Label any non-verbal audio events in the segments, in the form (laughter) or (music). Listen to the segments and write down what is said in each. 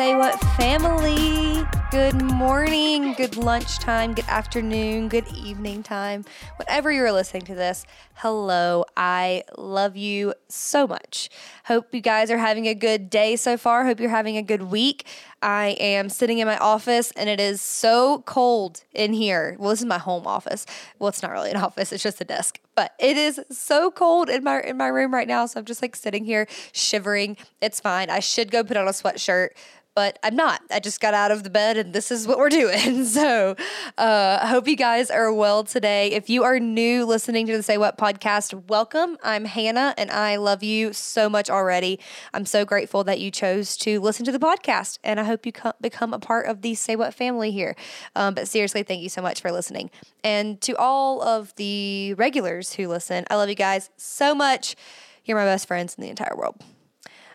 Say What family. Good morning, good lunchtime, good afternoon, good evening time. Whatever you're listening to this, hello. I love you so much. Hope you guys are having a good day so far. Hope you're having a good week. I am sitting in my office and it is so cold in here. Well, this is my home office. Well, it's not really an office, it's just a desk. But it is so cold in my in my room right now, so I'm just like sitting here shivering. It's fine. I should go put on a sweatshirt but I'm not. I just got out of the bed and this is what we're doing. (laughs) So uh, I hope you guys are well today. If you are new listening to the Say What podcast, welcome. I'm Hannah and I love you so much already. I'm so grateful that you chose to listen to the podcast and I hope you co- become a part of the Say What family here. Um, but seriously, thank you so much for listening. And to all of the regulars who listen, I love you guys so much. You're my best friends in the entire world.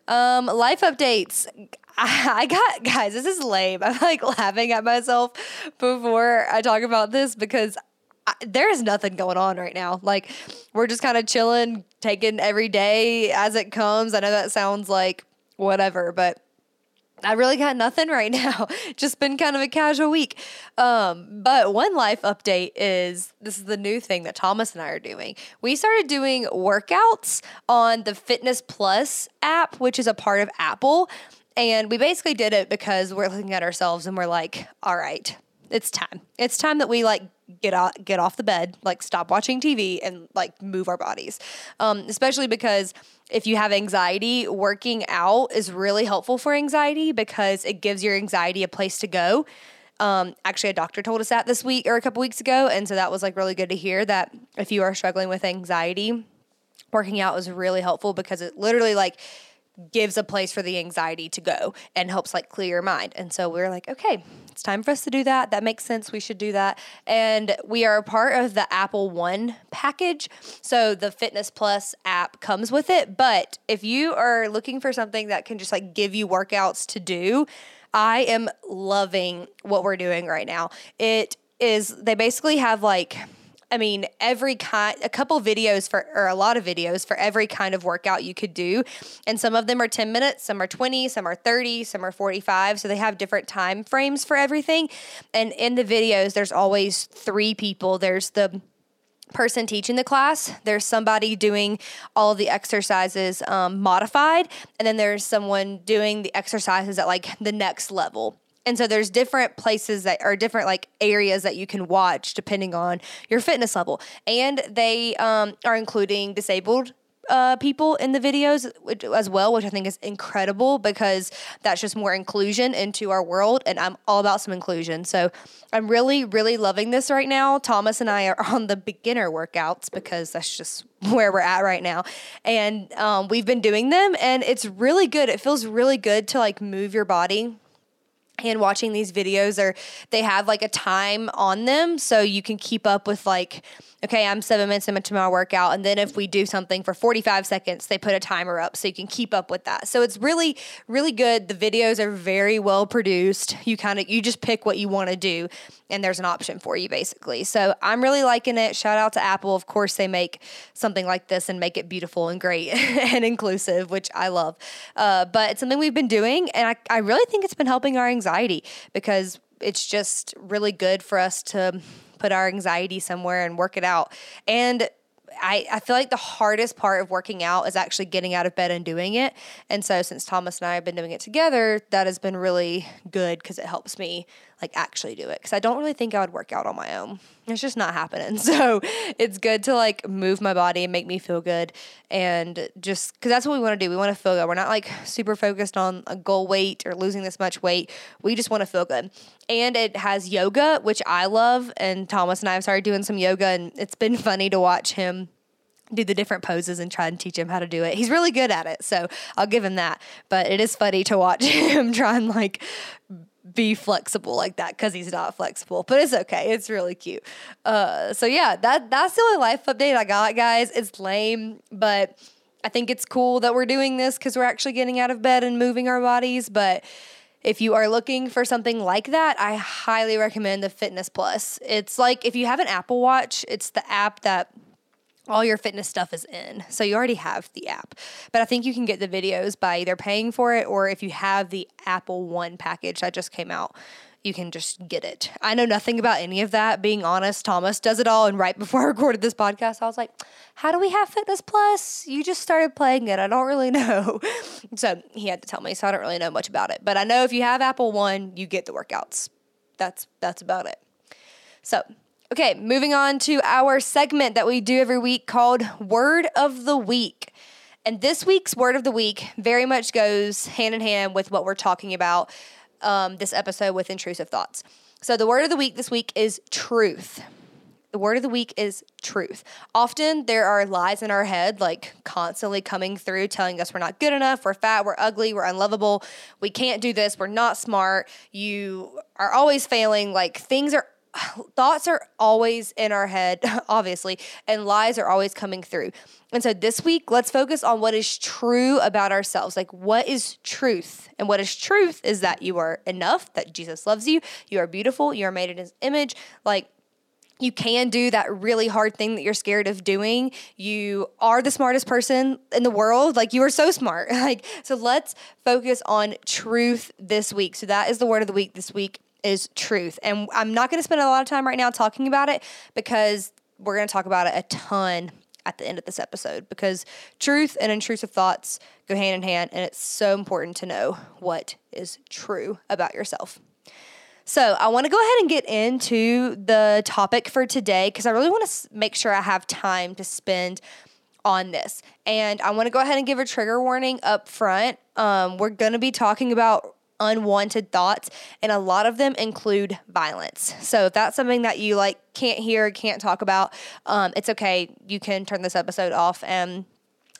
Um, life updates. I got guys, this is lame. I'm like laughing at myself before I talk about this because I, there is nothing going on right now. Like we're just kind of chilling, taking every day as it comes. I know that sounds like whatever, but I really got nothing (laughs) right now. Just been kind of a casual week. Um, but one life update is this is the new thing that Thomas and I are doing. We started doing workouts on the Fitness Plus app, which is a part of Apple. And we basically did it because we're looking at ourselves and we're like, all right, it's time. It's time that we like get off get off the bed, like stop watching TV and like move our bodies. Um, especially because if you have anxiety, working out is really helpful for anxiety because it gives your anxiety a place to go. Um, actually, a doctor told us that this week or a couple weeks ago, and so that was like really good to hear that if you are struggling with anxiety, working out is really helpful because it literally like gives a place for the anxiety to go and helps like clear your mind. And so we are like, okay, it's time for us to do that. That makes sense. We should do that. And we are a part of the Apple One package. So the Fitness Plus app comes with it. But if you are looking for something that can just like give you workouts to do, I am loving what we're doing right now. It is, they basically have like, I mean, every kind, a couple videos for, or a lot of videos for every kind of workout you could do. And some of them are 10 minutes, some are 20, some are 30, some are 45. So they have different time frames for everything. And in the videos, there's always three people. There's the person teaching the class, there's somebody doing all the exercises um, modified, and then there's someone doing the exercises at like the next level. And so there's different places that are different like areas that you can watch depending on your fitness level. And they um, are including disabled uh, people in the videos as well, which I think is incredible because that's just more inclusion into our world. And I'm all about some inclusion. So I'm really, really loving this right now. Thomas and I are on the beginner workouts because that's just where we're at right now. And um, we've been doing them and it's really good. It feels really good to like move your body and watching these videos or they have like a time on them so you can keep up with like okay i'm seven minutes into my workout and then if we do something for 45 seconds they put a timer up so you can keep up with that. So it's really really good. The videos are very well produced. You kind of you just pick what you want to do and there's an option for you basically so i'm really liking it shout out to apple of course they make something like this and make it beautiful and great (laughs) and inclusive which i love uh, but it's something we've been doing and I, I really think it's been helping our anxiety because it's just really good for us to put our anxiety somewhere and work it out. And I, I feel like the hardest part of working out is actually getting out of bed and doing it. And so since Thomas and I have been doing it together, that has been really good because it helps me like actually do it. Cause I don't really think I would work out on my own. It's just not happening. (laughs) So it's good to like move my body and make me feel good. And just cause that's what we want to do. We want to feel good. We're not like super focused on a goal weight or losing this much weight. We just want to feel good. And it has yoga, which I love. And Thomas and I have started doing some yoga and it's been (laughs) funny to watch him do the different poses and try and teach him how to do it. He's really good at it, so I'll give him that. But it is funny to watch (laughs) him try and like be flexible like that because he's not flexible. But it's okay. It's really cute. Uh, so yeah, that that's the only life update I got, guys. It's lame, but I think it's cool that we're doing this because we're actually getting out of bed and moving our bodies. But if you are looking for something like that, I highly recommend the Fitness Plus. It's like if you have an Apple Watch, it's the app that all your fitness stuff is in. So you already have the app. But I think you can get the videos by either paying for it or if you have the Apple One package that just came out, you can just get it. I know nothing about any of that, being honest. Thomas does it all. And right (laughs) before I recorded this podcast, I was like, how do we have Fitness Plus? You just started playing it. I don't really (laughs) know. so he had to tell me. So I don't really know much about it. But I know if you have Apple One, you get the workouts. That's that's about it. So Okay, moving on to our segment that we do every week called Word of the Week. And this week's Word of the Week very much goes hand in hand with what we're talking about um, this episode with intrusive thoughts. So, the Word of the Week this week is truth. The word of the week is truth. Often there are lies in our head, like constantly coming through, telling us we're not good enough, we're fat, we're ugly, we're unlovable, we can't do this, we're not smart, you are always failing. Like things are (sighs) thoughts are always in our head, (laughs) obviously, and lies are always coming through. And so this week, let's focus on what is true about ourselves. Like, what is truth? And what is truth is that you are enough, that Jesus loves you, you are beautiful, you are made in his image. Like, you can do that really hard thing that you're scared of doing. You are the smartest person in the world. Like you are so smart. (laughs) Like so let's focus on truth this week. So that is the word of the week this week is truth. And I'm not going to spend a lot of time right now talking about it because we're going to talk about it a ton at the end of this episode because truth and intrusive thoughts go hand in hand, and it's so important to know what is true about yourself. So, I want to go ahead and get into the topic for today because I really want to make sure I have time to spend on this. And I want to go ahead and give a trigger warning up front. Um, we're going to be talking about unwanted thoughts and a lot of them include violence so if that's something that you like can't hear can't talk about um, it's okay you can turn this episode off and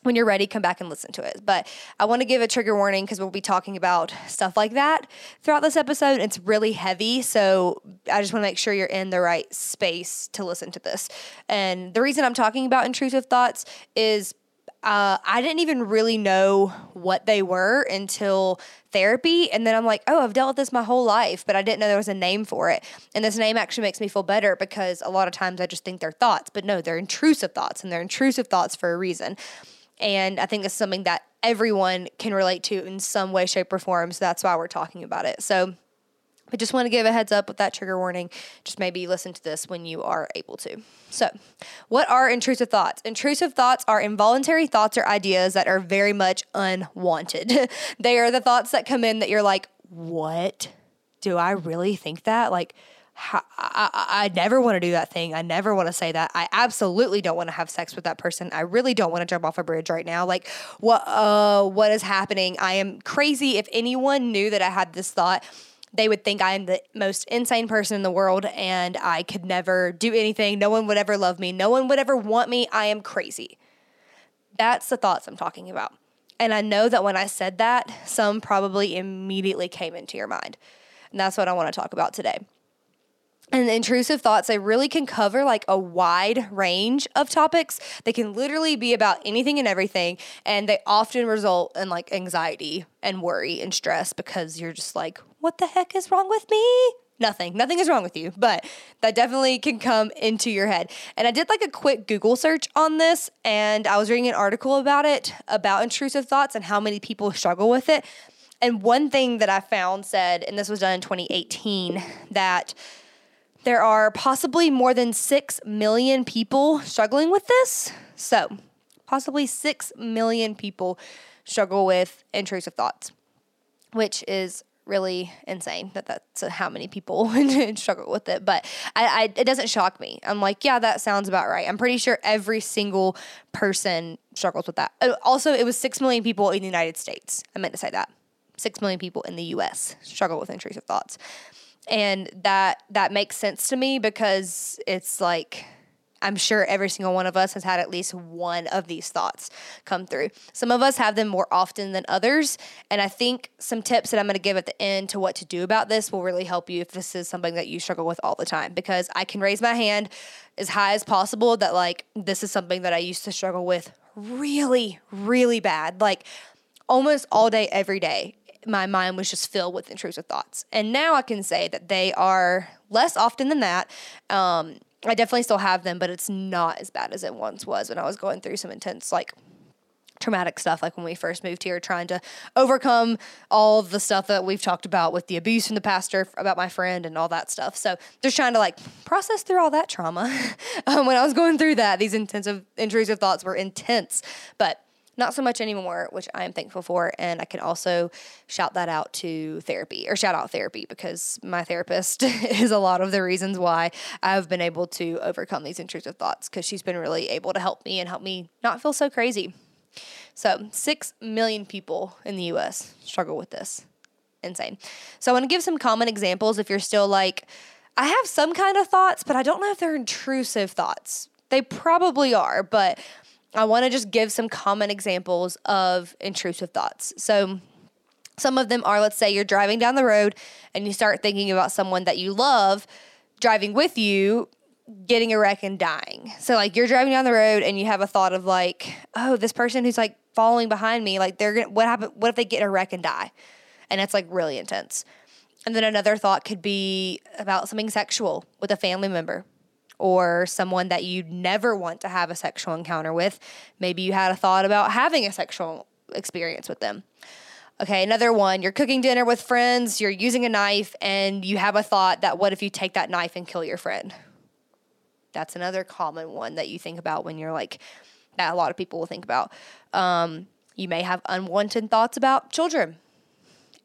when you're ready, come back and listen to it. But I want to give a trigger warning because we'll be talking about stuff like that throughout this episode. It's really heavy. So I just want to make sure you're in the right space to listen to this. And the reason I'm talking about intrusive thoughts is uh, I didn't even really know what they were until therapy. And then I'm like, oh, I've dealt with this my whole life, but I didn't know there was a name for it. And this name actually makes me feel better because a lot of times I just think they're thoughts, but no, they're intrusive thoughts and they're intrusive thoughts for a reason. And I think it's something that everyone can relate to in some way, shape, or form. So that's why we're talking about it. So I just want to give a heads up with that trigger warning. Just maybe listen to this when you are able to. So, what are intrusive thoughts? Intrusive thoughts are involuntary thoughts or ideas that are very much unwanted. (laughs) they are the thoughts that come in that you're like, what? Do I really think that? Like, I, I, I never want to do that thing. I never want to say that. I absolutely don't want to have sex with that person. I really don't want to jump off a bridge right now. Like, what? Uh, what is happening? I am crazy. If anyone knew that I had this thought, they would think I'm the most insane person in the world and I could never do anything. No one would ever love me. No one would ever want me. I am crazy. That's the thoughts I'm talking about. And I know that when I said that, some probably immediately came into your mind. And that's what I want to talk about today. And intrusive thoughts, they really can cover like a wide range of topics. They can literally be about anything and everything. And they often result in like anxiety and worry and stress because you're just like, what the heck is wrong with me? Nothing. Nothing is wrong with you, but that definitely can come into your head. And I did like a quick Google search on this, and I was reading an article about it, about intrusive thoughts and how many people struggle with it. And one thing that I found said, and this was done in 2018, that there are possibly more than 6 million people struggling with this. So, possibly 6 million people struggle with intrusive thoughts, which is really insane that that's how many people (laughs) struggle with it. But I, I, it doesn't shock me. I'm like, yeah, that sounds about right. I'm pretty sure every single person struggles with that. Uh, also, it was 6 million people in the United States. I meant to say that. 6 million people in the US struggle with intrusive thoughts and that that makes sense to me because it's like I'm sure every single one of us has had at least one of these thoughts come through. Some of us have them more often than others. And I think some tips that I'm going to give at the end to what to do about this will really help you if this is something that you struggle with all the time. Because I can raise my hand as high as possible that, like, this is something that I used to struggle with really, really bad. Like, almost all day, every day my mind was just filled with intrusive thoughts. And now I can say that they are less often than that. Um, I definitely still have them, but it's not as bad as it once was when I was going through some intense, like, traumatic stuff like when we first moved here trying to overcome all the stuff that we've talked about with the abuse from the pastor about my friend and all that stuff so just trying to like process through all that trauma (laughs) um, when i was going through that these intensive intrusive thoughts were intense but not so much anymore, which I am thankful for. And I can also shout that out to therapy or shout out therapy because my therapist (laughs) is a lot of the reasons why I've been able to overcome these intrusive thoughts because she's been really able to help me and help me not feel so crazy. So, 6 million people in the US struggle with this. Insane. So, I want to give some common examples if you're still like, I have some kind of thoughts, but I don't know if they're intrusive thoughts. They probably are, but I want to just give some common examples of intrusive thoughts. So, some of them are let's say you're driving down the road and you start thinking about someone that you love driving with you getting a wreck and dying. So like you're driving down the road and you have a thought of like, oh, this person who's like following behind me, like they're gonna what happen what if they get a wreck and die? And it's like really intense. And then another thought could be about something sexual with a family member or someone that you'd never want to have a sexual encounter with. Maybe you had a thought about having a sexual experience with them. Okay, another one, you're cooking dinner with friends, you're using a knife, and you have a thought that what if you take that knife and kill your friend? That's another common one that you think about when you're like, that a lot of people will think about. Um, you may have unwanted thoughts about children.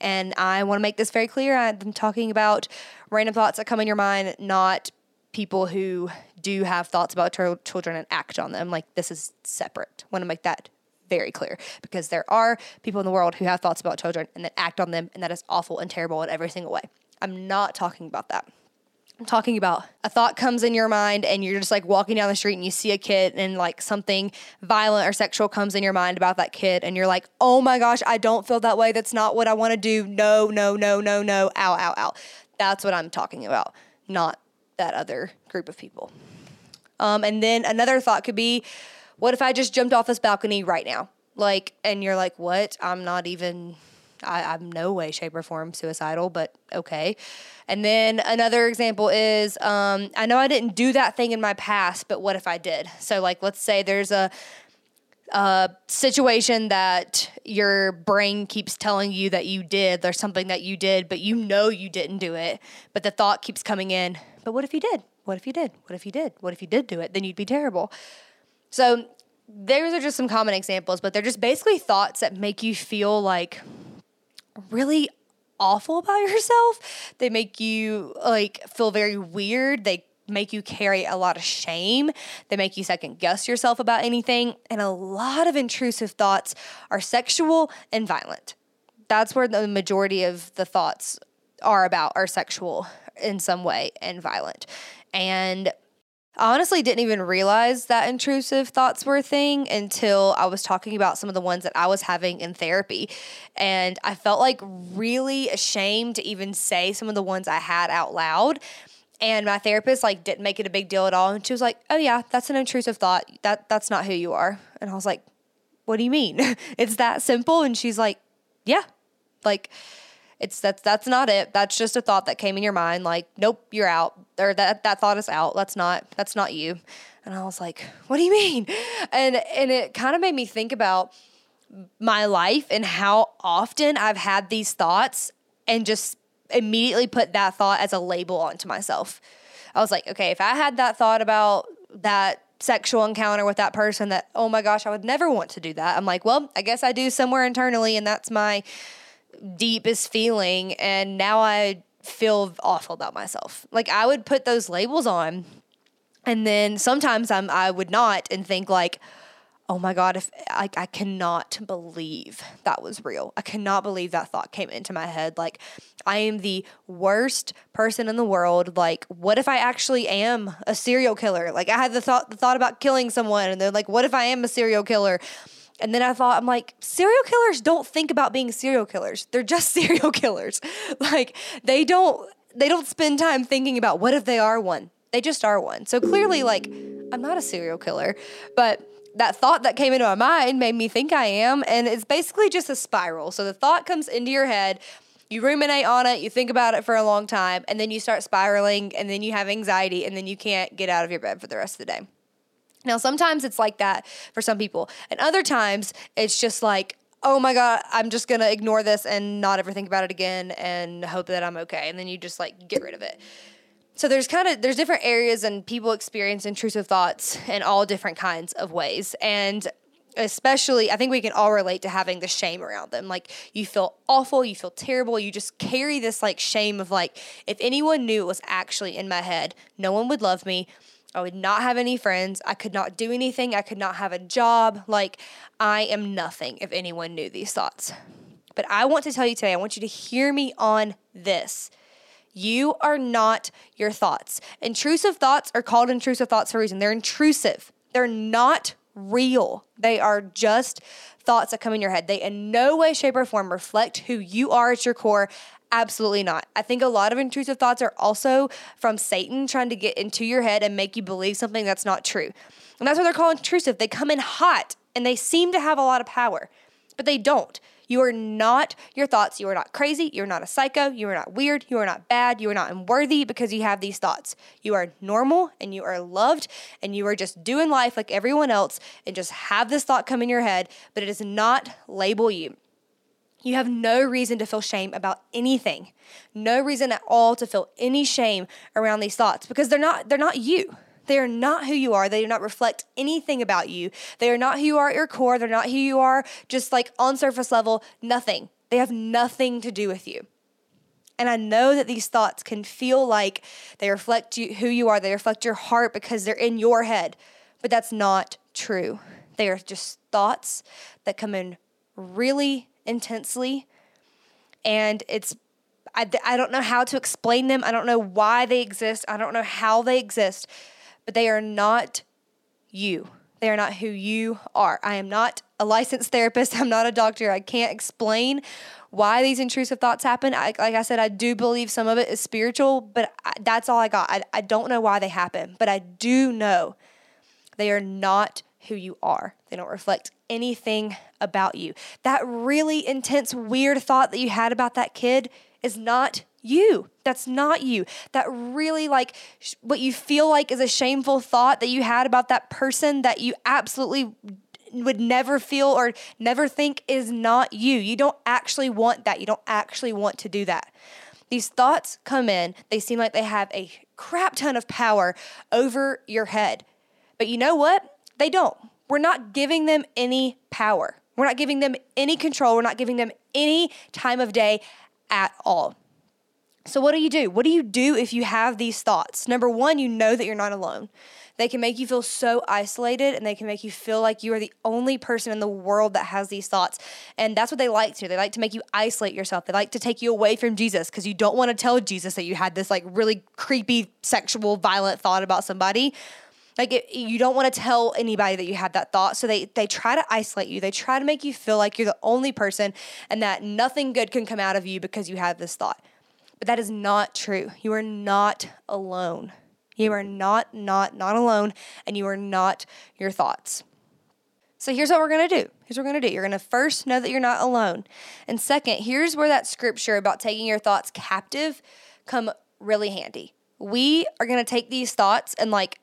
And I want to make this very clear. I'm talking about random thoughts that come in your mind, not people who do have thoughts about children and act on them. Like this is separate. Want to make that very clear because there are people in the world who have thoughts about children and then act on them, and that is awful and terrible in every single way. I'm not talking about that. I'm talking about a thought comes in your mind and you're just like walking down the street and you see a kid and like something violent or sexual comes in your mind about that kid and you're like, oh my gosh, I don't feel that way. That's not what I want to do. No, no, no, no, no. Ow, ow, ow. That's what I'm talking about, not that other group of people. Um, and then another thought could be, what if I just jumped off this balcony right now? Like, and you're like, what? I'm not even, I, I'm no way, shape, or form suicidal, but okay. And then another example is, um, I know I didn't do that thing in my past, but what if I did? So, like, let's say there's a, a situation that your brain keeps telling you that you did, there's something that you did, but you know you didn't do it, but the thought keeps coming in, but what if you did? What if you did? What if you did? What if you did do it? Then you'd be terrible. So those are just some common examples, but they're just basically thoughts that make you feel like really awful about (laughs) yourself. They make you like feel very weird. They make you carry a lot of shame. They make you second guess yourself about anything. And a lot of intrusive thoughts are sexual and violent. That's where the majority of the thoughts are about, are sexual in some way and violent. And I honestly didn't even realize that intrusive thoughts were a thing until I was talking about some of the ones that I was having in therapy. And I felt like really ashamed to even say some of the ones I had out loud. And my therapist like didn't make it a big deal at all. And she was like, Oh yeah, that's an intrusive thought. That that's not who you are. And I was like, What do you mean? (laughs) it's that simple? And she's like, Yeah. Like it's that's that's not it. That's just a thought that came in your mind. Like, nope, you're out. Or that that thought is out. That's not that's not you. And I was like, what do you mean? (laughs) And and it kind of made me think about my life and how often I've had these thoughts and just immediately put that thought as a label onto myself. I was like, okay, if I had that thought about that sexual encounter with that person that, oh my gosh, I would never want to do that. I'm like, well, I guess I do somewhere internally, and that's my deepest feeling and now I feel awful about myself. Like I would put those labels on and then sometimes I'm I would not and think like oh my god if like I cannot believe that was real. I cannot believe that thought came into my head like I am the worst person in the world. Like what if I actually am a serial killer? Like I had the thought the thought about killing someone and they're like what if I am a serial killer? And then I thought, I'm like, serial killers don't think about being serial killers. They're just (laughs) serial killers. like they don't they don't spend time thinking about what if they are one. They just are one. So clearly, like, I'm not a serial killer. But that thought that came into my mind made me think I am. And it's basically just a spiral. So the thought comes into your head, you ruminate on it, you think about it for a long time, and then you start spiraling, and then you have anxiety, and then you can't get out of your bed for the rest of the day. Now, sometimes it's like that for some people, and other times it's just like, oh my God, I'm just gonna ignore this and not ever think about it again and hope that I'm okay. And then you just like get rid of it. So there's kind of there's different areas and people experience intrusive thoughts in all different kinds of ways. And especially I think we can all relate to having the shame around them. Like you feel awful, you feel terrible, you just carry this like shame of like if anyone knew it was actually in my head, no one would love me. I would not have any friends. I could not do anything. I could not have a job. Like I am nothing if anyone knew these thoughts. But I want to tell you today, I want you to hear me on this. You are not your thoughts. Intrusive thoughts are called intrusive thoughts for a reason. They're intrusive. They're not real. They are just thoughts that come in your head. They in no way, shape, or form reflect who you are at your core. Absolutely not. I think a lot of intrusive thoughts are also from Satan trying to get into your head and make you believe something that's not true. And that's why they're called intrusive. They come in hot and they seem to have a lot of power, but they don't. You are not your thoughts. You are not crazy. You are not a psycho. You are not weird. You are not bad. You are not unworthy because you have these thoughts. You are normal and you are loved and you are just doing life like everyone else and just have this thought come in your head, but it does not label you. You have no reason to feel shame about anything. No reason at all to feel any shame around these thoughts because they're not they're not you. They are not who you are. They do not reflect anything about you. They are not who you are at your core. They're not who you are just like on surface level, nothing. They have nothing to do with you. And I know that these thoughts can feel like they reflect you, who you are, they reflect your heart because they're in your head. But that's not true. They are just thoughts that come in really intensely. And it's, I, I don't know how to explain them. I don't know why they exist. I don't know how they exist but they are not you. They are not who you are. I am not a licensed therapist. (laughs) I'm not a doctor. I can't explain why these intrusive thoughts happen. I, like I said, I do believe some of it is spiritual, but I, that's all I got. I, I don't know why they happen, but I do know they are not who you are. They don't reflect anything about you. That really intense, weird thought that you had about that kid is not you. That's not you. That really, like, sh- what you feel like is a shameful thought that you had about that person that you absolutely would never feel or never think is not you. You don't actually want that. You don't actually want to do that. These thoughts come in, they seem like they have a crap ton of power over your head. But you know what? They don't. We're not giving them any power. We're not giving them any control. We're not giving them any time of day at all. So, what do you do? What do you do if you have these thoughts? Number one, you know that you're not alone. They can make you feel so isolated and they can make you feel like you are the only person in the world that has these thoughts. And that's what they like to. They like to make you isolate yourself. They like to take you away from Jesus because you don't want to tell Jesus that you had this like really creepy, sexual, violent thought about somebody. Like it, you don't want to tell anybody that you had that thought. So they they try to isolate you. They try to make you feel like you're the only person and that nothing good can come out of you because you have this thought. But that is not true. You are not alone. You are not, not, not alone, and you are not your thoughts. So here's what we're going to do. Here's what we're going to do. You're going to first know that you're not alone. And second, here's where that scripture about taking your thoughts captive come really handy. We are going to take these thoughts and like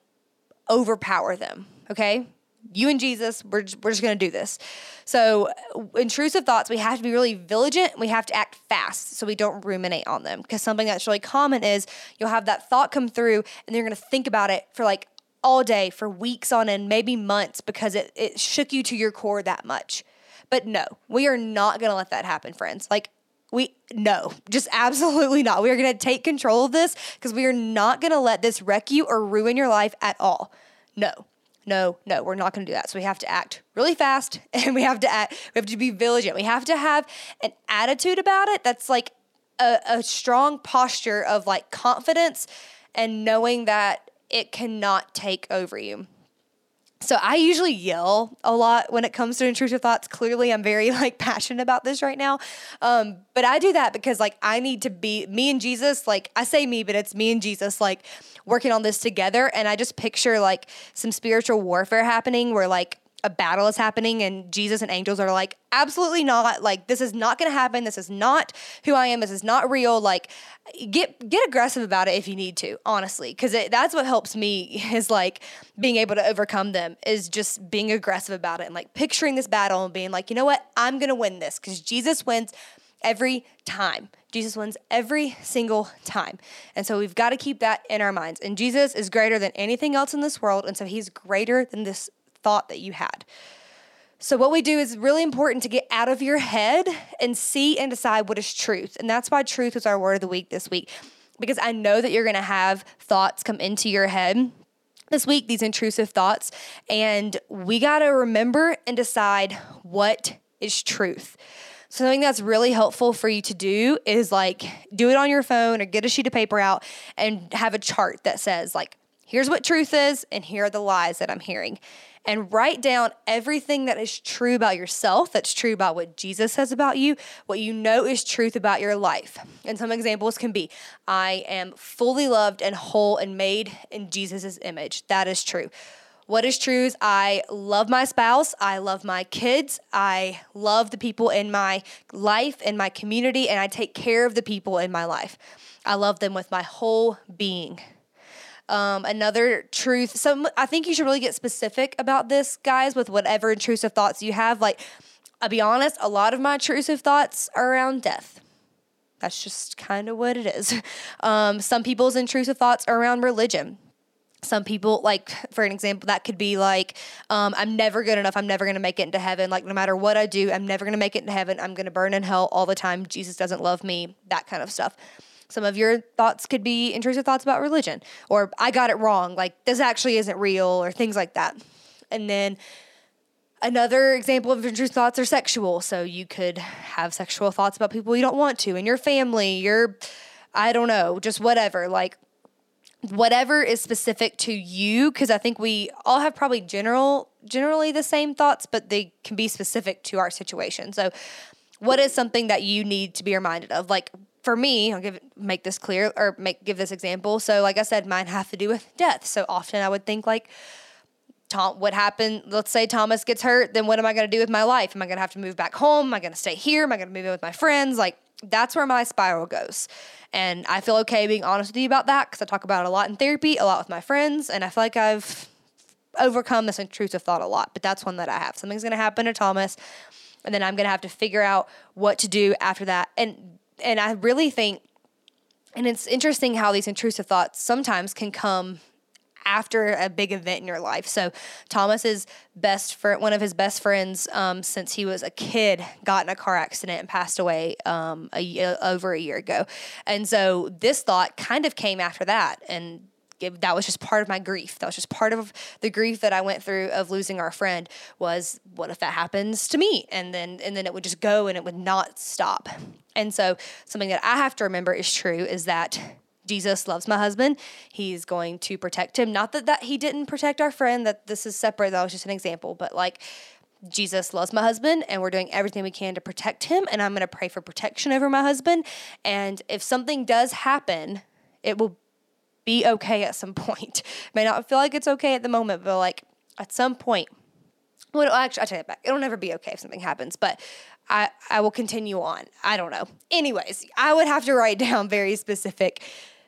overpower them, okay? You and Jesus, we're, we're just going to do this. So, intrusive thoughts, we have to be really vigilant. We have to act fast so we don't ruminate on them. Because something that's really common is you'll have that thought come through and you're going to think about it for like all day, for weeks on end, maybe months, because it, it shook you to your core that much. But no, we are not going to let that happen, friends. Like, we no, just absolutely not. We are going to take control of this because we are not going to let this wreck you or ruin your life at all. No no, no, we're not going to do that. So we have to act really fast (laughs) and we have to act, we have to be vigilant. We have to have an attitude about it that's like a, a strong posture of like confidence and knowing that it cannot take over you. So I usually yell a lot when it comes to intrusive thoughts. Clearly, I'm very (laughs) like passionate about this right now. Um, but I do that because like I need to be me and Jesus. Like I say me, but it's me and Jesus like working on this together. And I just picture like some spiritual warfare happening where like a battle is happening and Jesus and angels are like, absolutely not. Like, this is not going to happen. This is not who I am. This is not real. Like, get get aggressive about it if you need to, honestly, because that's what helps me (laughs) is like being able to overcome them is just being aggressive about it and like picturing this battle and being like, you know what, I'm going to win this because Jesus wins every time. Jesus wins every single time. And so we've got to keep that in our minds. And Jesus is greater than anything else in this world. And so he's greater than this thought that you had. So, what we do is really important to get out of your head and see and decide what is truth. And that's why truth is our word of the week this week, because I know that you're going to have thoughts come into your head this week, these intrusive thoughts. And we got to remember and decide what is truth. So something that's really helpful for you to do is like do it on your phone or get a sheet of paper out and have a chart that says, like, here's what truth is, and here are the lies that I'm hearing and write down everything that is true about yourself, that's true about what Jesus says about you, what you know is truth about your life. And some examples can be I am fully loved and whole and made in Jesus' image. That is true. What is true is I love my spouse, I love my kids, I love the people in my life, in my community, and I take care of the people in my life. I love them with my whole being. Um, another truth. So I think you should really get specific about this, guys, with whatever intrusive thoughts you have. Like, I'll be honest, a lot of my intrusive thoughts are around death. That's just kind of what it is. (laughs) Um, some people's intrusive thoughts are around religion. Some people, like, for an example, that could be like, um, I'm never good enough. I'm never going to make it into heaven. Like, no matter what I do, I'm never going to make it into heaven. I'm going to burn in hell all the time. Jesus doesn't love me, that kind of stuff. Some of your thoughts could be intrusive thoughts about religion, or I got it wrong, like this actually isn't real, or things like that. And then another example of intrusive thoughts are sexual. So you could have sexual thoughts about people you don't want to in your family, your, I don't know, just whatever. Like, whatever is specific to you because i think we all have probably general generally the same thoughts but they can be specific to our situation so what is something that you need to be reminded of like for me, I'll give make this clear or make give this example. So, like I said, mine have to do with death. So often I would think like, Tom, what happened? Let's say Thomas gets hurt. Then what am I going to do with my life? Am I going to have to move back home? Am I going to stay here? Am I going to move in with my friends? Like that's where my spiral goes. And I feel okay being honest with you about that because I talk about it a lot in therapy, a lot with my friends, and I feel like I've overcome this intrusive thought a lot. But that's one that I have. Something's going to happen to Thomas, and then I'm going to have to figure out what to do after that. And and I really think, and it's interesting how these intrusive thoughts sometimes can come after a big event in your life. So Thomas's best friend, one of his best friends um, since he was a kid, got in a car accident and passed away um, a, over a year ago. And so this thought kind of came after that, and that was just part of my grief. That was just part of the grief that I went through of losing our friend. Was what if that happens to me? And then and then it would just go and it would not stop. And so something that I have to remember is true is that Jesus loves my husband. He's going to protect him. Not that that he didn't protect our friend. That this is separate. That was just an example. But like Jesus loves my husband and we're doing everything we can to protect him. And I'm going to pray for protection over my husband. And if something does happen, it will be okay at some (laughs) point. May not feel like it's okay at the moment, but like at some point, well, actually, I take it back. It'll never be okay if something happens, but I, I will continue on. I don't know. Anyways, I would have to write (laughs) down very specific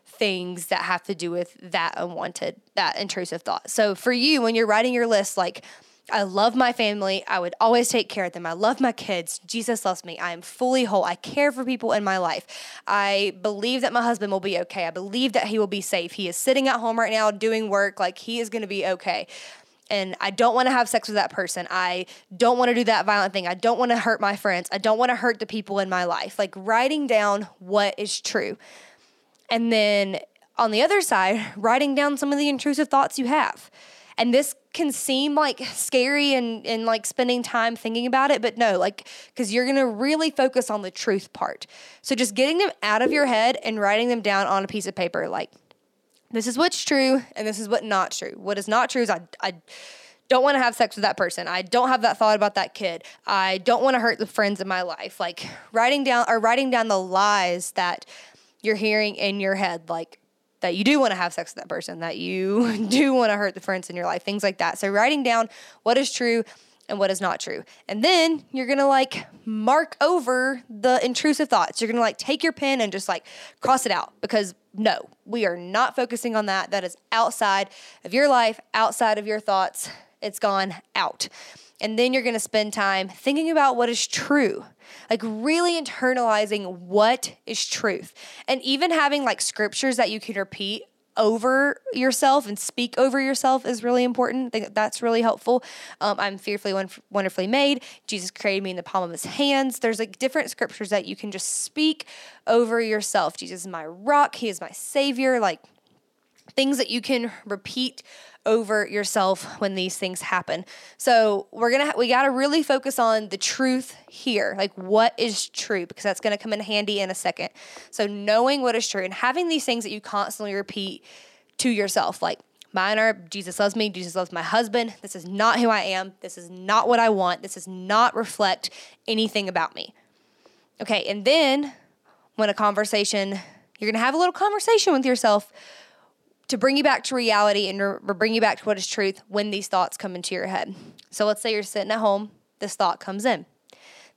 things that have to do with that unwanted, that intrusive thought. So for you, when you're writing your list, like, I love my family. I would always take care of them. I love my kids. Jesus loves me. I am fully whole. I care for people in my life. I believe that my husband will be okay. I believe that he will be safe. He is sitting at home right now doing work. Like he is going to be okay. And I don't want to have sex with that person. I don't want to do that violent thing. I don't want to hurt my friends. I don't want to hurt the people in my life. Like writing down what is true. And then on the other side, writing down some of the intrusive thoughts you have. And this can seem like scary and, and like spending time thinking about it, but no, like, because you're gonna really focus on the truth part. So just getting them out of your head and writing them down on a piece of paper, like, this is what's true and this is what not true. What is not true is I, I don't want to have sex with that person. I don't have that thought about that kid. I don't want to hurt the friends in my life. Like writing down or writing down the lies that you're hearing in your head, like that you do want to have sex with that person, that you (laughs) do want to hurt the friends in your life, things like that. So writing down what is true and what is not true. And then you're to like mark over the intrusive thoughts. You're to like take your pen and just like cross it out because no, we are not focusing on that. That is outside of your life, outside of your thoughts. It's gone out. And then you're going to spend time thinking about what is true, like really internalizing what is truth. And even having like scriptures that you can repeat over yourself and speak over yourself is really important. I think that's really helpful. Um, I'm fearfully, wonderfully made. Jesus created me in the palm of his hands. There's like different scriptures that you can just speak over yourself. Jesus is my rock. He is my savior. Like things that you can repeat over yourself when these things happen. So, we're going to we got to really focus on the truth here. Like what is true because that's going to come in handy in a second. So, knowing what is true and having these things that you constantly repeat to yourself like Mine are Jesus loves me, Jesus loves my husband. This is not who I am. This is not what I want. This does not reflect anything about me. Okay, and then when a conversation, you're gonna have a little conversation with yourself to bring you back to reality and bring you back to what is truth when these thoughts come into your head. So let's say you're sitting at home, this thought comes in.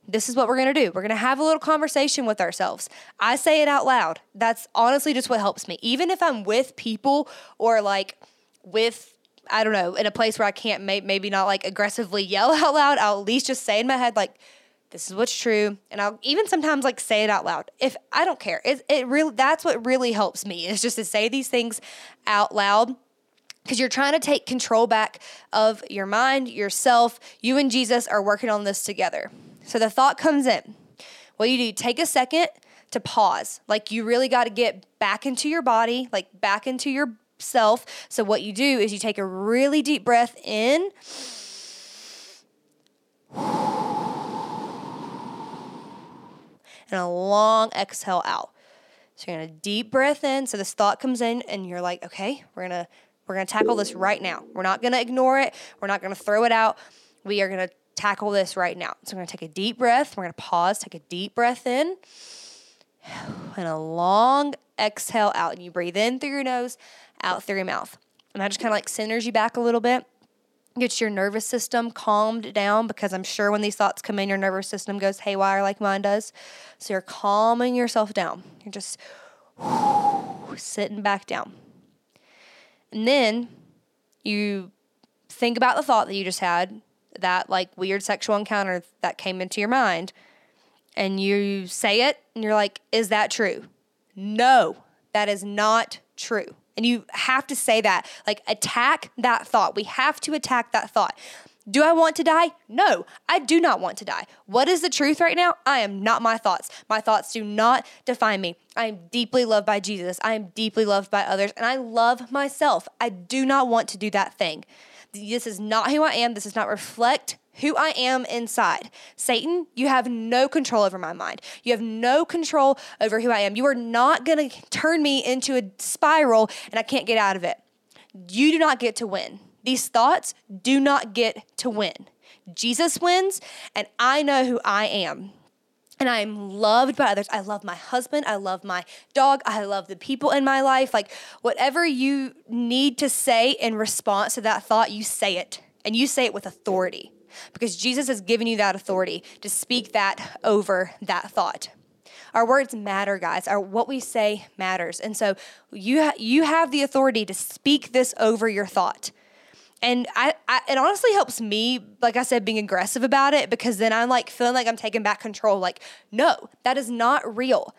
This is what we're gonna do. We're gonna have a little conversation with ourselves. I say it out loud. That's honestly just what helps me. Even if I'm with people or like with, I don't know, in a place where I can't may- maybe not like aggressively yell (laughs) out loud, I'll at least just say in my head, like, this is what's true and i'll even sometimes like say it out loud. If i don't care. It, it really that's what really helps me is just to say these things out loud because you're trying to take control back of your mind yourself. You and jesus are working on this together. So the thought comes in. What do you do take a second to pause. Like you really got to get back into your body like back into yourself. So what you do is you take a really deep breath in and a long exhale out. So you're gonna deep breath in. So this thought comes in, and you're like, okay, we're gonna we're gonna tackle this right now. We're not gonna ignore it. We're not gonna throw it out. We are gonna tackle this right now. So we're gonna take a deep breath. We're gonna pause. Take a deep breath in, (sighs) and a long exhale out. And you breathe in through your nose, out through your mouth. And that just kind of like centers you back a little bit gets your nervous system calmed down because I'm sure when these thoughts come in, your nervous system goes haywire like mine does. So you're calming yourself down. You're just sitting back down. And then you think about the thought that you just had, that like weird sexual encounter that came into your mind, and you say it and you're like, is that true? No, that is not true. And you have to say that, like, attack that thought. We have to attack that thought. Do I want to die? No, I do not want to die. What is the truth right now? I am not my thoughts. My thoughts do not define me. I am deeply loved by Jesus. I am deeply loved by others, and I love myself. I do not want to do that thing. This is not who I am. This does not reflect who I am inside. Satan, you have no control over my mind. You have no control over who I am. You are not going to turn me into a spiral and I can't get out of it. You do not get to win. These thoughts do not get to win. Jesus wins, and I know who I am. And I'm loved by others. I love my husband. I love my dog. I love the people in my life. Like, whatever you need to say in response to that thought, you say it. And you say it with authority because Jesus has given you that authority to speak that over that thought. Our words matter, guys. Our what we say matters. And so you ha- you have the authority to speak this over your thought. And I, I, it honestly helps me, like I said, being aggressive about it because then I'm like feeling like I'm taking back control. Like, no, that is not real.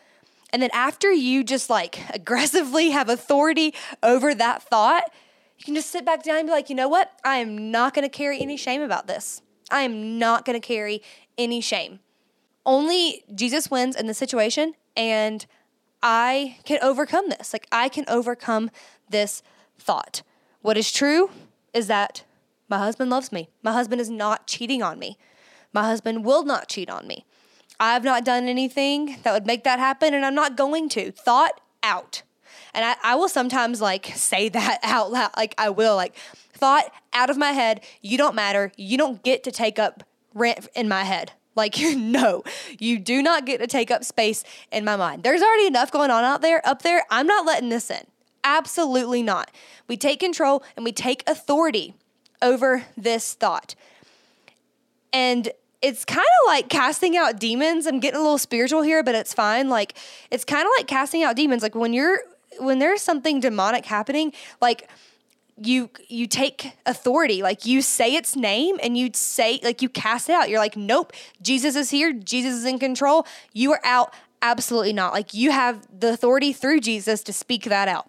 And then after you just like aggressively have authority over that thought, you can just sit back down and be like, you know what? I am not going to carry any shame about this. I am not going to carry any shame. Only Jesus wins in this situation, and I can overcome this. Like, I can overcome this thought. What is true is that my husband loves me. My husband is not cheating on me. My husband will not cheat on me. I've not done anything that would make that happen, and I'm not going to. Thought out. And I, I will sometimes like say that (laughs) out loud. Like, I will, like, thought out of my head. You don't matter. You don't get to take up rent in my head. Like, (laughs) no, you do not get to take up space in my mind. There's already enough going on out there, up there. I'm not letting this in. Absolutely not. We take control and we take authority over this thought. And it's kind of like casting out demons. I'm getting a little spiritual here, but it's fine. Like it's kind of like casting out demons. Like when you're when there's something demonic happening, like you you take authority. Like you say its name and you say like you cast it out. You're like nope jesus is here. Jesus is in control. You are out. Absolutely not. Like you have the authority through jesus to speak that out.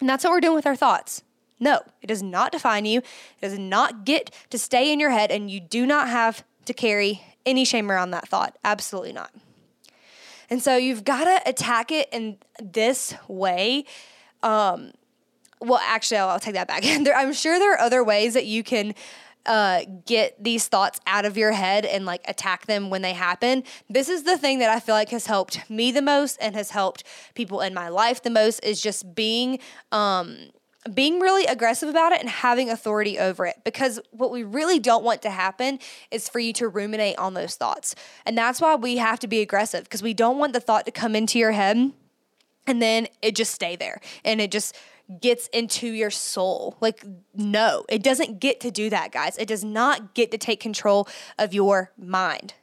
And that's what we're doing with our thoughts. No it does not define you. It does not get to stay in your head and you do not have to carry any shame around that thought. Absolutely not and so you've got to attack it in this way um, well, actually, I'll, I'll take that back. (laughs) there, I'm sure there are other ways that you can uh, get these thoughts out of your head and like attack them when they happen. This is the thing that I feel like has helped me the most and has helped people in my life the most is just being um, being really aggressive about it and having authority over it because what we really don't want to happen is for you to ruminate on those thoughts. And that's why we have to be aggressive because we don't want the thought to come into your head and then it just stay there and it just gets into your soul. Like, no, it doesn't get to do that, guys. It does not get to take control of your mind,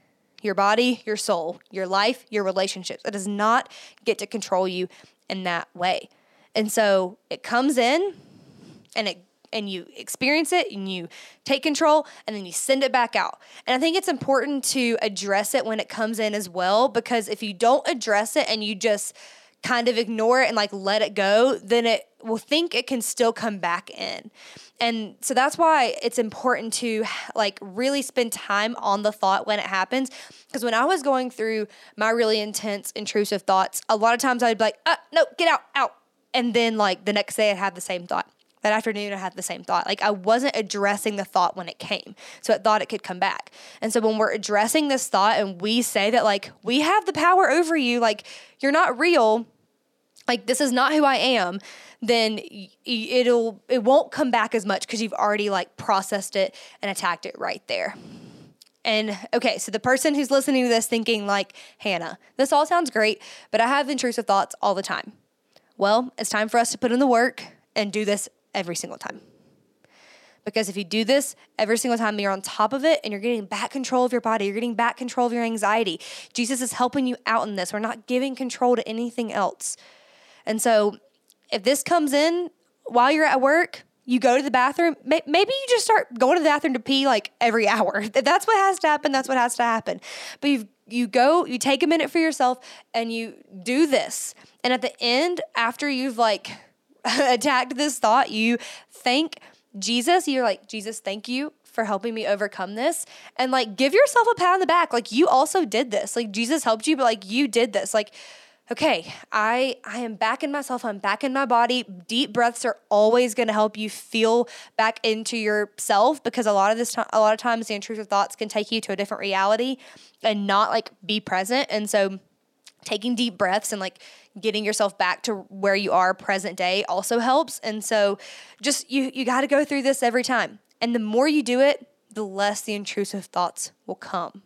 your body, your soul, your life, your relationships. It does not get to control you in that way. And so it comes in and it and you experience it and you take control and then you send it back out. And I think it's important to address it when it comes in as well because if you don't address it and you just kind of ignore it and like let it go, then it will think it can still come back in. And so that's why it's important to like really spend time on the thought when it happens. Because when I was going through my really intense, intrusive thoughts, a lot of times I'd be like, uh, no, get out, out. And then like the next day I'd have the same thought. That afternoon I had the same thought. Like I wasn't addressing the thought when it came. So it thought it could come back. And so when we're addressing this thought and we say that like we have the power over you, like you're not real, like this is not who I am, then it'll it won't come back as much because you've already like processed it and attacked it right there. And okay, so the person who's listening to this thinking like, Hannah, this all sounds great, but I have intrusive thoughts all the time. Well, it's time for us to put in the work and do this every single time. Because if you do this every single time, you're on top of it and you're getting back control of your body, you're getting back control of your anxiety. Jesus is helping you out in this. We're not giving control to anything else. And so if this comes in while you're at work, you go to the bathroom, maybe you just start going to the bathroom to pee like every (laughs) hour. If that's what has to happen, that's what has to happen. But you you go, you take a minute for yourself and you do this. And at the end, after you've like (laughs) attacked this thought, you thank Jesus. You're like, Jesus, thank you for helping me overcome this. And like give yourself a pat on the back. Like you also did this. Like Jesus helped you, but like you did this. Like okay, I I am back in myself. I'm back in my body. Deep breaths are always going to help you feel back into yourself because a lot of this time, a lot of times the intrusive thoughts can take you to a different reality and not like be present. And so taking deep breaths and like getting yourself back to where you are present day also helps. And so just you you got to go through this every time. And the more you do it, the less the intrusive thoughts will come.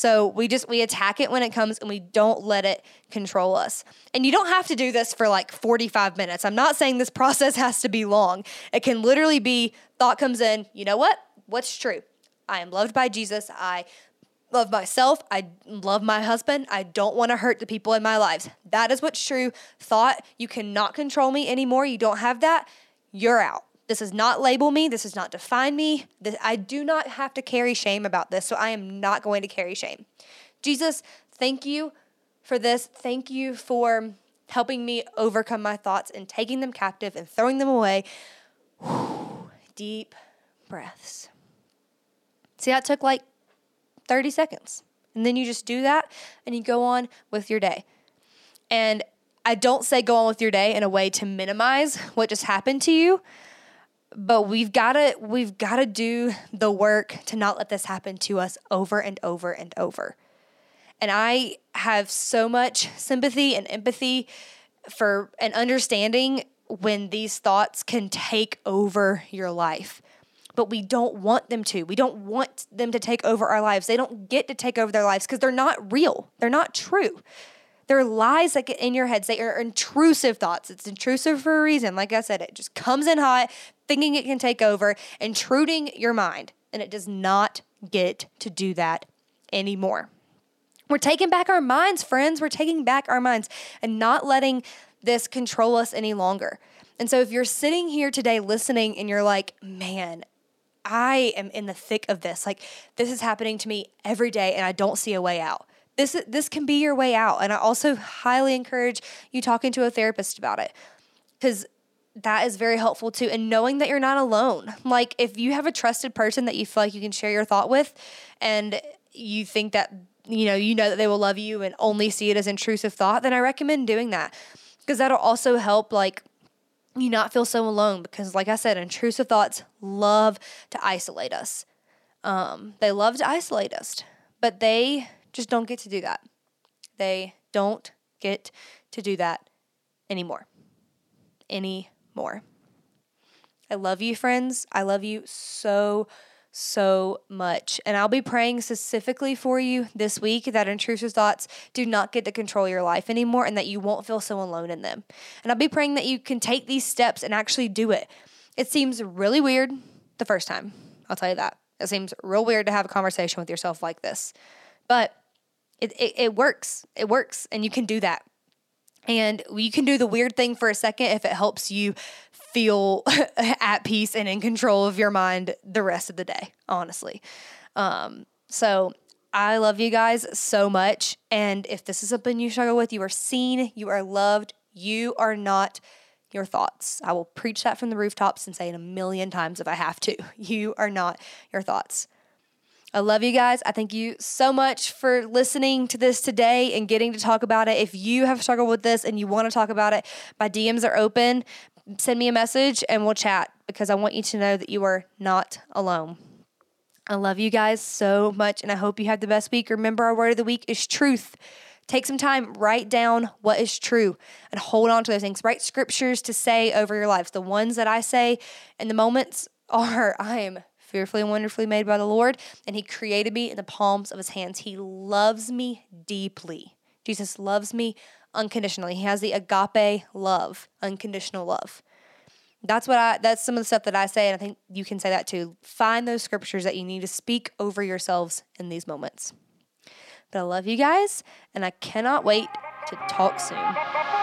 So we just we attack it when it comes and we don't let it control us. And you don't have to do this for like 45 minutes. I'm not saying this (laughs) process has to be long. It can literally be thought comes in, you know what? What's true? I am loved by Jesus. I love myself. I love my husband. I don't want to hurt the people in my lives. That is what's true. Thought, you cannot control me anymore. You don't have that. You're out. This does not label me. This does not define me. This, I do not have to carry shame about this. So I am not going to carry shame. Jesus, thank you for this. Thank you for helping me overcome my thoughts and taking them captive and throwing them away. (sighs) Deep breaths. See, that took like 30 seconds. And then you just do that and you go on with your day. And I don't say go on with your day in a way to minimize what just happened to you but we've got to we've got to do the work to not let this happen to us over and over and over. And I have so much sympathy and empathy for an understanding when these thoughts can take over your life. But we don't want them to. We don't want them to take over our lives. They don't get to take over their lives because they're not real. They're not true. They're lies that get in your heads. They are intrusive thoughts. It's intrusive for a reason. Like I said, it just comes in hot, thinking it can take over, intruding your mind. And it does not get to do that anymore. We're taking back our minds, friends. We're taking back our minds and not letting this control us any longer. And so if you're sitting here today listening and you're like, man, I am in the thick of this. Like this is happening to me every day and I don't see a way out. This this can be your way out. And I also highly encourage you talking to a therapist about it. Cuz that is very helpful too and knowing that you're not alone. Like if you have a trusted person that you feel like you can share your thought with and you think that you know, you know that they will love you and only see it as intrusive thought, then I recommend doing that. Because that'll also help like you not feel so alone because like I said, intrusive thoughts love to isolate us. Um, they love to isolate us, but they just don't get to do that. They don't get to do that anymore. Anymore. I love you, friends. I love you so so much. And I'll be praying specifically for you this week that intrusive thoughts do not get to control your life anymore and that you won't feel so alone in them. And I'll be praying that you can take these steps and actually do it. It seems really weird the first time. I'll tell you that. It seems real weird to have a conversation with yourself like this. But it, it, it works. It works. And you can do that. And you can do the weird thing for a second if it helps you feel (laughs) at peace and in control of your mind the rest of the day, honestly. Um, so I love you guys so much. And if this is something you struggle with, you are seen, you are loved, you are not your thoughts. I will preach that from the rooftops and say it a million times if I have to. (laughs) You are not your thoughts. I love you guys. I thank you so much for listening to this today and getting to talk about it. If you have struggled with this and you want to talk about it, my DMs are open send me a message and we'll chat because I want you to know that you are not alone. I love you guys so much and I hope you have the best week. Remember, our word of the week is truth. Take some time, write down what is true and hold on to those things. Write scriptures to say over your lives. The ones that I say in the moments (laughs) are I am fearfully and wonderfully made by the Lord, and He created me in the palms of His hands. He loves me deeply. Jesus loves me unconditionally. He has the agape love, unconditional love. That's what I that's some of the stuff that I say and I think you can say that too. Find those scriptures that you need to speak over yourselves in these moments. But I love you guys and I cannot wait to talk soon.